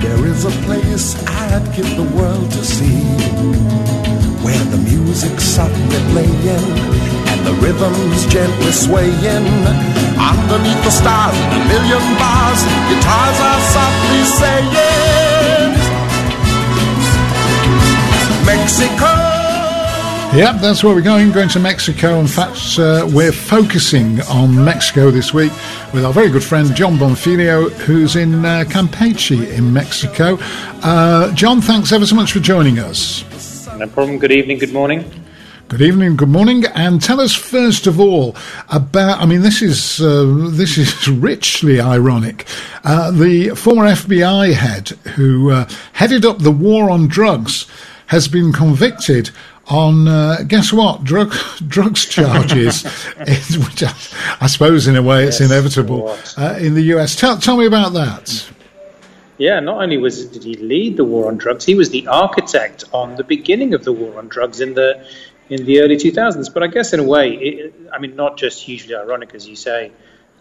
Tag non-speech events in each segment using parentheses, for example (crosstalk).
There is a place I'd give the world to see where the music's softly playing and the rhythm's gently swaying underneath the stars a million bars. Guitars are softly saying, Mexico. Yep, that's where we're going, going to Mexico. In fact, uh, we're focusing on Mexico this week with our very good friend Jon Bonfiglio, who's in uh, Campeche in Mexico. Uh, John, thanks ever so much for joining us. No problem. Good evening, good morning. Good evening, good morning, and tell us first of all about. I mean, this is uh, this is (laughs) richly ironic. Uh, the former FBI head who uh, headed up the war on drugs has been convicted on uh, guess what drug (laughs) drugs charges, (laughs) which I, I, suppose in a way it's yes, inevitable uh, in the US. Tell, tell me about that. Yeah, not only was did he lead the war on drugs, he was the architect on the beginning of the war on drugs in the in the early 2000s. But I guess in a way, it, I mean, not just hugely ironic as you say,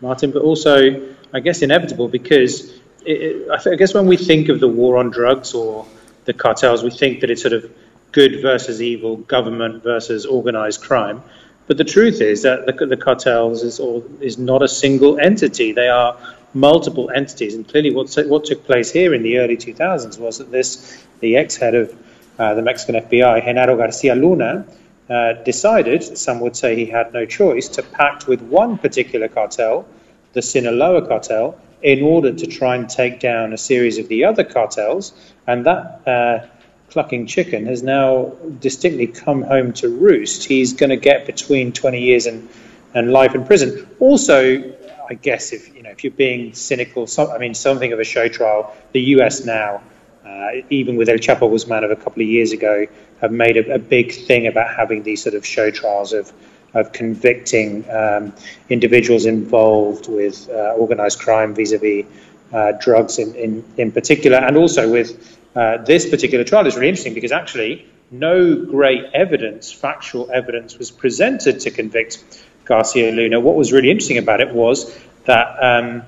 Martin, but also I guess inevitable because it, I, I guess when we think of the war on drugs or the cartels, we think that it's sort of good versus evil, government versus organized crime. But the truth is that the, the cartels is, all, is not a single entity. They are multiple entities. And clearly, what, what took place here in the early 2000s was that this, the ex head of uh, the Mexican FBI, Genaro Garcia Luna, uh, decided, some would say he had no choice, to pact with one particular cartel, the Sinaloa cartel, in order to try and take down a series of the other cartels. And that uh, clucking chicken has now distinctly come home to roost. He's going to get between 20 years and, and life in prison. Also, I guess if you know if you're being cynical, some, I mean something of a show trial. The U.S. now, uh, even with El Chapo Guzman of a couple of years ago, have made a, a big thing about having these sort of show trials of of convicting um, individuals involved with uh, organized crime vis-a-vis uh, drugs in, in, in particular, and also with uh, this particular trial is really interesting because actually no great evidence, factual evidence, was presented to convict Garcia Luna. What was really interesting about it was that um,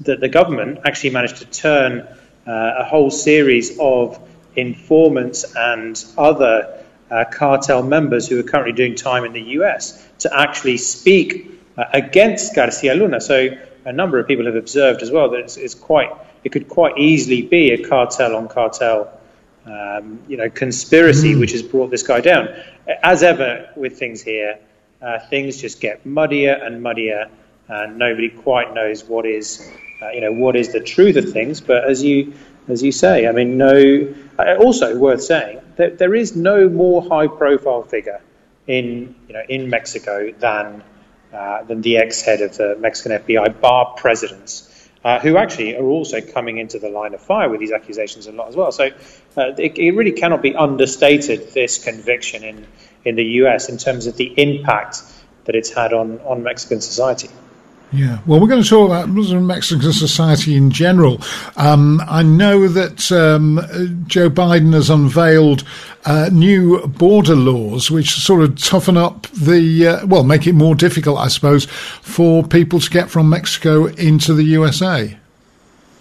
that the government actually managed to turn uh, a whole series of informants and other uh, cartel members who are currently doing time in the US to actually speak uh, against Garcia Luna. So a number of people have observed as well that it's, it's quite it could quite easily be a cartel on cartel, um, you know, conspiracy mm. which has brought this guy down. As ever with things here, uh, things just get muddier and muddier, and nobody quite knows what is, uh, you know, what is the truth of things. But as you as you say, I mean, no. Uh, also worth saying that there is no more high-profile figure in you know in Mexico than uh, than the ex-head of the Mexican FBI, bar presidents uh, who actually are also coming into the line of fire with these accusations a lot as well. So uh, it, it, really cannot be understated, this conviction in, in the US, in terms of the impact that it's had on, on Mexican society. Yeah, well, we're going to talk about Muslim Mexican society in general. Um, I know that um, Joe Biden has unveiled uh, new border laws, which sort of toughen up the, uh, well, make it more difficult, I suppose, for people to get from Mexico into the USA.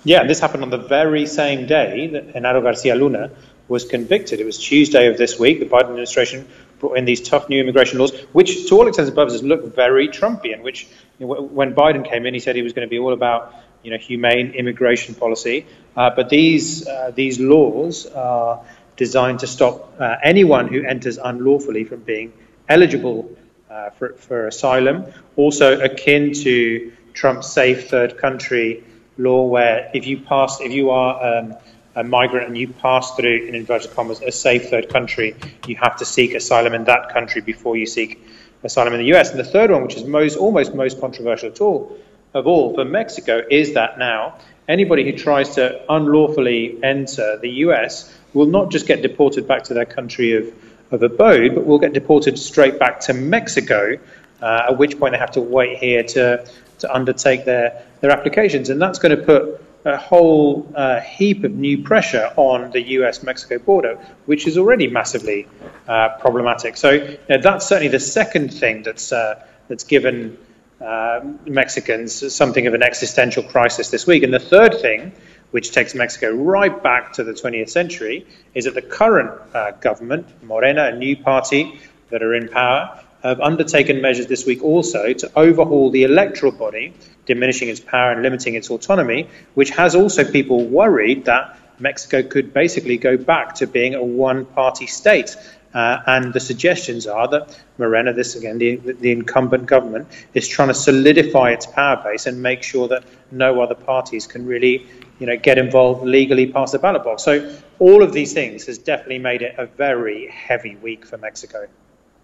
Yeah, this happened on the very same day that Genaro Garcia Luna was convicted. It was Tuesday of this week. The Biden administration brought in these tough new immigration laws, which, to all intents and purposes, look very Trumpian. Which, you know, when Biden came in, he said he was going to be all about you know humane immigration policy. Uh, but these uh, these laws are designed to stop uh, anyone who enters unlawfully from being eligible uh, for, for asylum. Also, akin to Trump's safe third country law, where if you pass, if you are um, a migrant and you pass through, in inverted commas, a safe third country, you have to seek asylum in that country before you seek asylum in the US. And the third one, which is most, almost most controversial at all, of all for Mexico, is that now anybody who tries to unlawfully enter the US will not just get deported back to their country of, of abode, but will get deported straight back to Mexico, uh, at which point they have to wait here to, to undertake their, their applications. And that's going to put a whole uh, heap of new pressure on the US Mexico border, which is already massively uh, problematic. So you know, that's certainly the second thing that's, uh, that's given uh, Mexicans something of an existential crisis this week. And the third thing, which takes Mexico right back to the 20th century, is that the current uh, government, Morena, a new party that are in power, have undertaken measures this week also to overhaul the electoral body, diminishing its power and limiting its autonomy, which has also people worried that Mexico could basically go back to being a one party state. Uh, and the suggestions are that Morena, this again, the, the, incumbent government, is trying to solidify its power base and make sure that no other parties can really, you know, get involved legally past the ballot box. So all of these things has definitely made it a very heavy week for Mexico.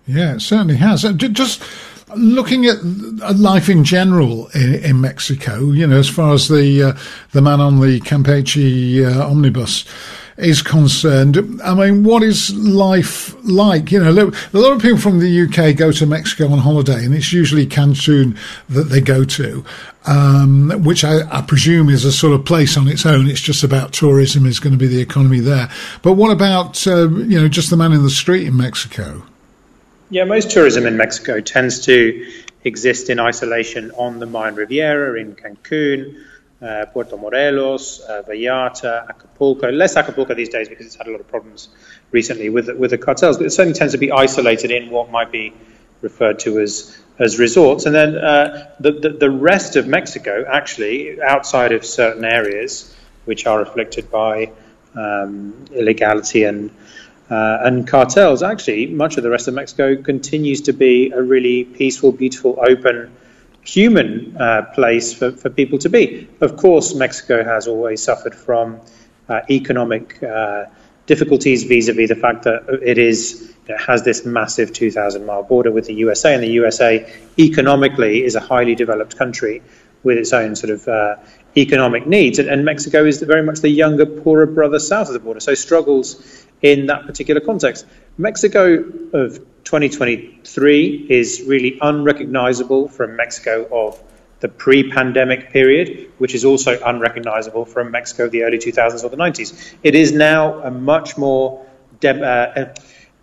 Yeah, it certainly has. Just looking at life in general in, in Mexico, you know, as far as the uh, the man on the Campeche uh, omnibus is concerned, I mean, what is life like? You know, a lot of people from the UK go to Mexico on holiday, and it's usually Cancun that they go to, um, which I, I, presume is a sort of place on its own. It's just about tourism is going to be the economy there. But what about uh, you know just the man in the street in Mexico? Yeah, most tourism in Mexico tends to exist in isolation on the Mayan Riviera, in Cancun, uh, Puerto Morelos, uh, Vallarta, Acapulco. Less Acapulco these days because it's had a lot of problems recently with with the cartels, but it certainly tends to be isolated in what might be referred to as as resorts. And then uh, the, the, the rest of Mexico, actually, outside of certain areas which are afflicted by um, illegality and uh, and cartels, actually, much of the rest of Mexico continues to be a really peaceful, beautiful, open, human uh, place for, for people to be. Of course, Mexico has always suffered from uh, economic uh, difficulties vis-a-vis the fact that it is it has this massive 2,000 mile border with the USA, and the USA economically is a highly developed country with its own sort of uh, economic needs, and, and Mexico is very much the younger, poorer brother south of the border, so struggles in that particular context. Mexico of 2023 is really unrecognizable from Mexico of the pre pandemic period, which is also unrecognizable from Mexico of the early 2000s or the 90s. It is now a much more de- uh,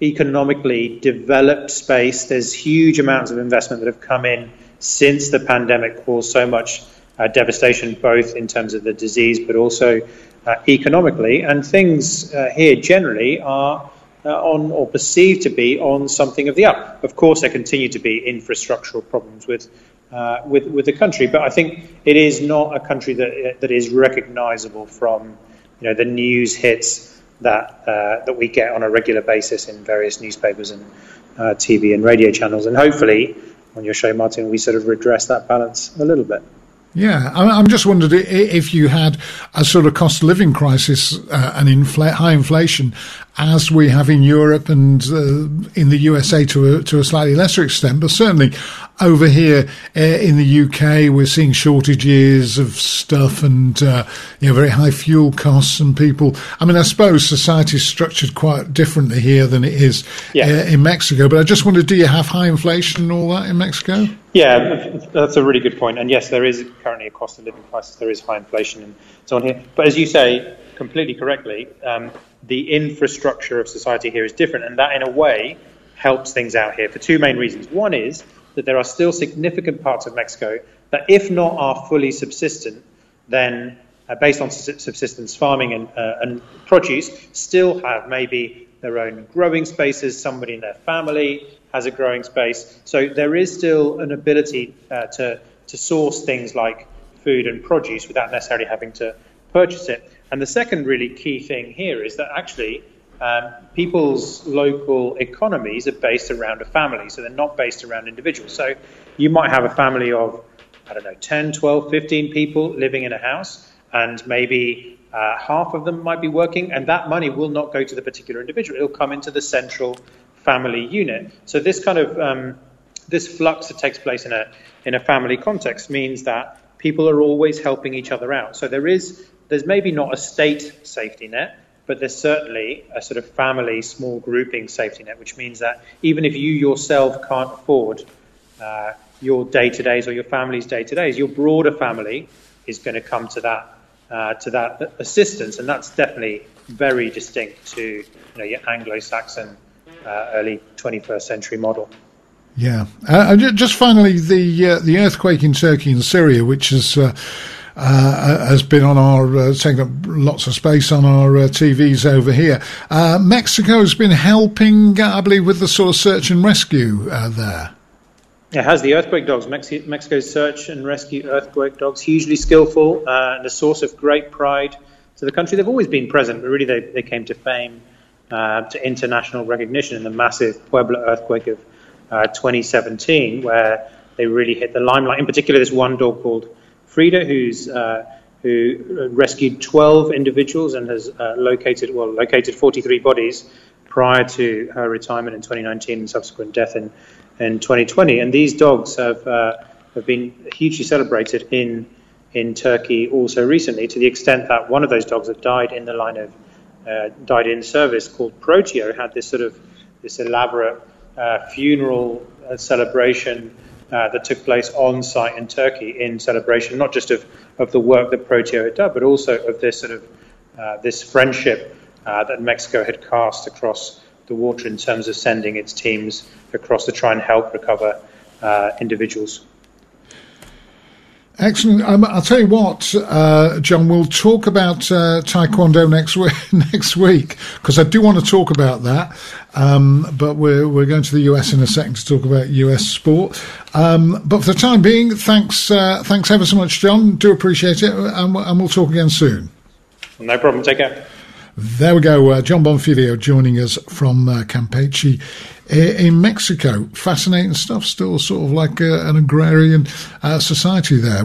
economically developed space. There's huge amounts of investment that have come in since the pandemic caused so much uh, devastation, both in terms of the disease but also uh, economically, and things uh, here generally are uh, on or perceived to be on something of the up. Of course, there continue to be infrastructural problems with. Uh, with with the country, but I think it is not a country that that is recognisable from you know the news hits that uh, that we get on a regular basis in various newspapers and uh, TV and radio channels, and hopefully on your show, Martin, we sort of redress that balance a little bit. Yeah, I'm just wondering if you had a sort of cost of living crisis uh, and infl- high inflation, as we have in Europe and uh, in the USA to a, to a slightly lesser extent, but certainly over here uh, in the UK, we're seeing shortages of stuff and uh, you know very high fuel costs and people. I mean, I suppose society is structured quite differently here than it is yeah. uh, in Mexico. But I just wondered, do you have high inflation and all that in Mexico? Yeah, that's a really good point. And yes, there is currently a cost of living crisis. There is high inflation and so on here. But as you say, completely correctly, um, the infrastructure of society here is different, and that in a way helps things out here for two main reasons. One is that there are still significant parts of Mexico that, if not are fully subsistent, then uh, based on subsistence farming and, uh, and produce, still have maybe their own growing spaces. Somebody in their family has a growing space. So there is still an ability uh, to, to source things like food and produce without necessarily having to purchase it. And the second really key thing here is that actually um, people's local economies are based around a family, so they're not based around individuals. So you might have a family of, I don't know, 10, 12, 15 people living in a house, and maybe uh, half of them might be working, and that money will not go to the particular individual. It'll come into the central family unit. So this kind of um, this flux that takes place in a in a family context means that people are always helping each other out. So there is there's maybe not a state safety net, but there's certainly a sort of family, small grouping safety net, which means that even if you yourself can't afford uh, your day to days or your family's day to days, your broader family is going to come to that uh, to that assistance, and that's definitely very distinct to you know, your Anglo-Saxon uh, early 21st century model. Yeah, uh, just finally the uh, the earthquake in Turkey and Syria, which has uh, uh, has been on our uh, taking up lots of space on our uh, TVs over here. Uh, Mexico has been helping, I believe, with the sort of search and rescue uh, there. It has the earthquake dogs. Mexi- Mexico's search and rescue earthquake dogs, hugely skillful uh, and a source of great pride to the country. They've always been present, but really they, they came to fame, uh, to international recognition in the massive Puebla earthquake of uh, 2017, where they really hit the limelight. In particular, this one dog called Frida, who's uh, who rescued 12 individuals and has uh, located well located 43 bodies prior to her retirement in 2019 and subsequent death in in 2020. And these dogs have uh, have been hugely celebrated in in Turkey also recently, to the extent that one of those dogs that died in the line of uh, died in service, called Proteo, had this sort of this elaborate uh, funeral uh, celebration. Uh, that took place on site in Turkey in celebration not just of, of the work that Proteo had done, but also of this sort of uh, this friendship that Mexico had cast across the water in terms of sending its teams across to try and help recover uh, individuals. Excellent. Um, I'll tell you what, uh, Jon. We'll talk about uh, Taekwondo next week. (laughs) next week, because I do want to talk about that. Um, but we're we're going to the US in a second to talk about US sport. Um, but for the time being, thanks uh, thanks ever so much, Jon. Do appreciate it, and, and we'll talk again soon. No problem. Take care. There we go. Uh, Jon Bonfiglio joining us from uh, Campeche in Mexico. Fascinating stuff. Still sort of like uh, an agrarian uh, society there.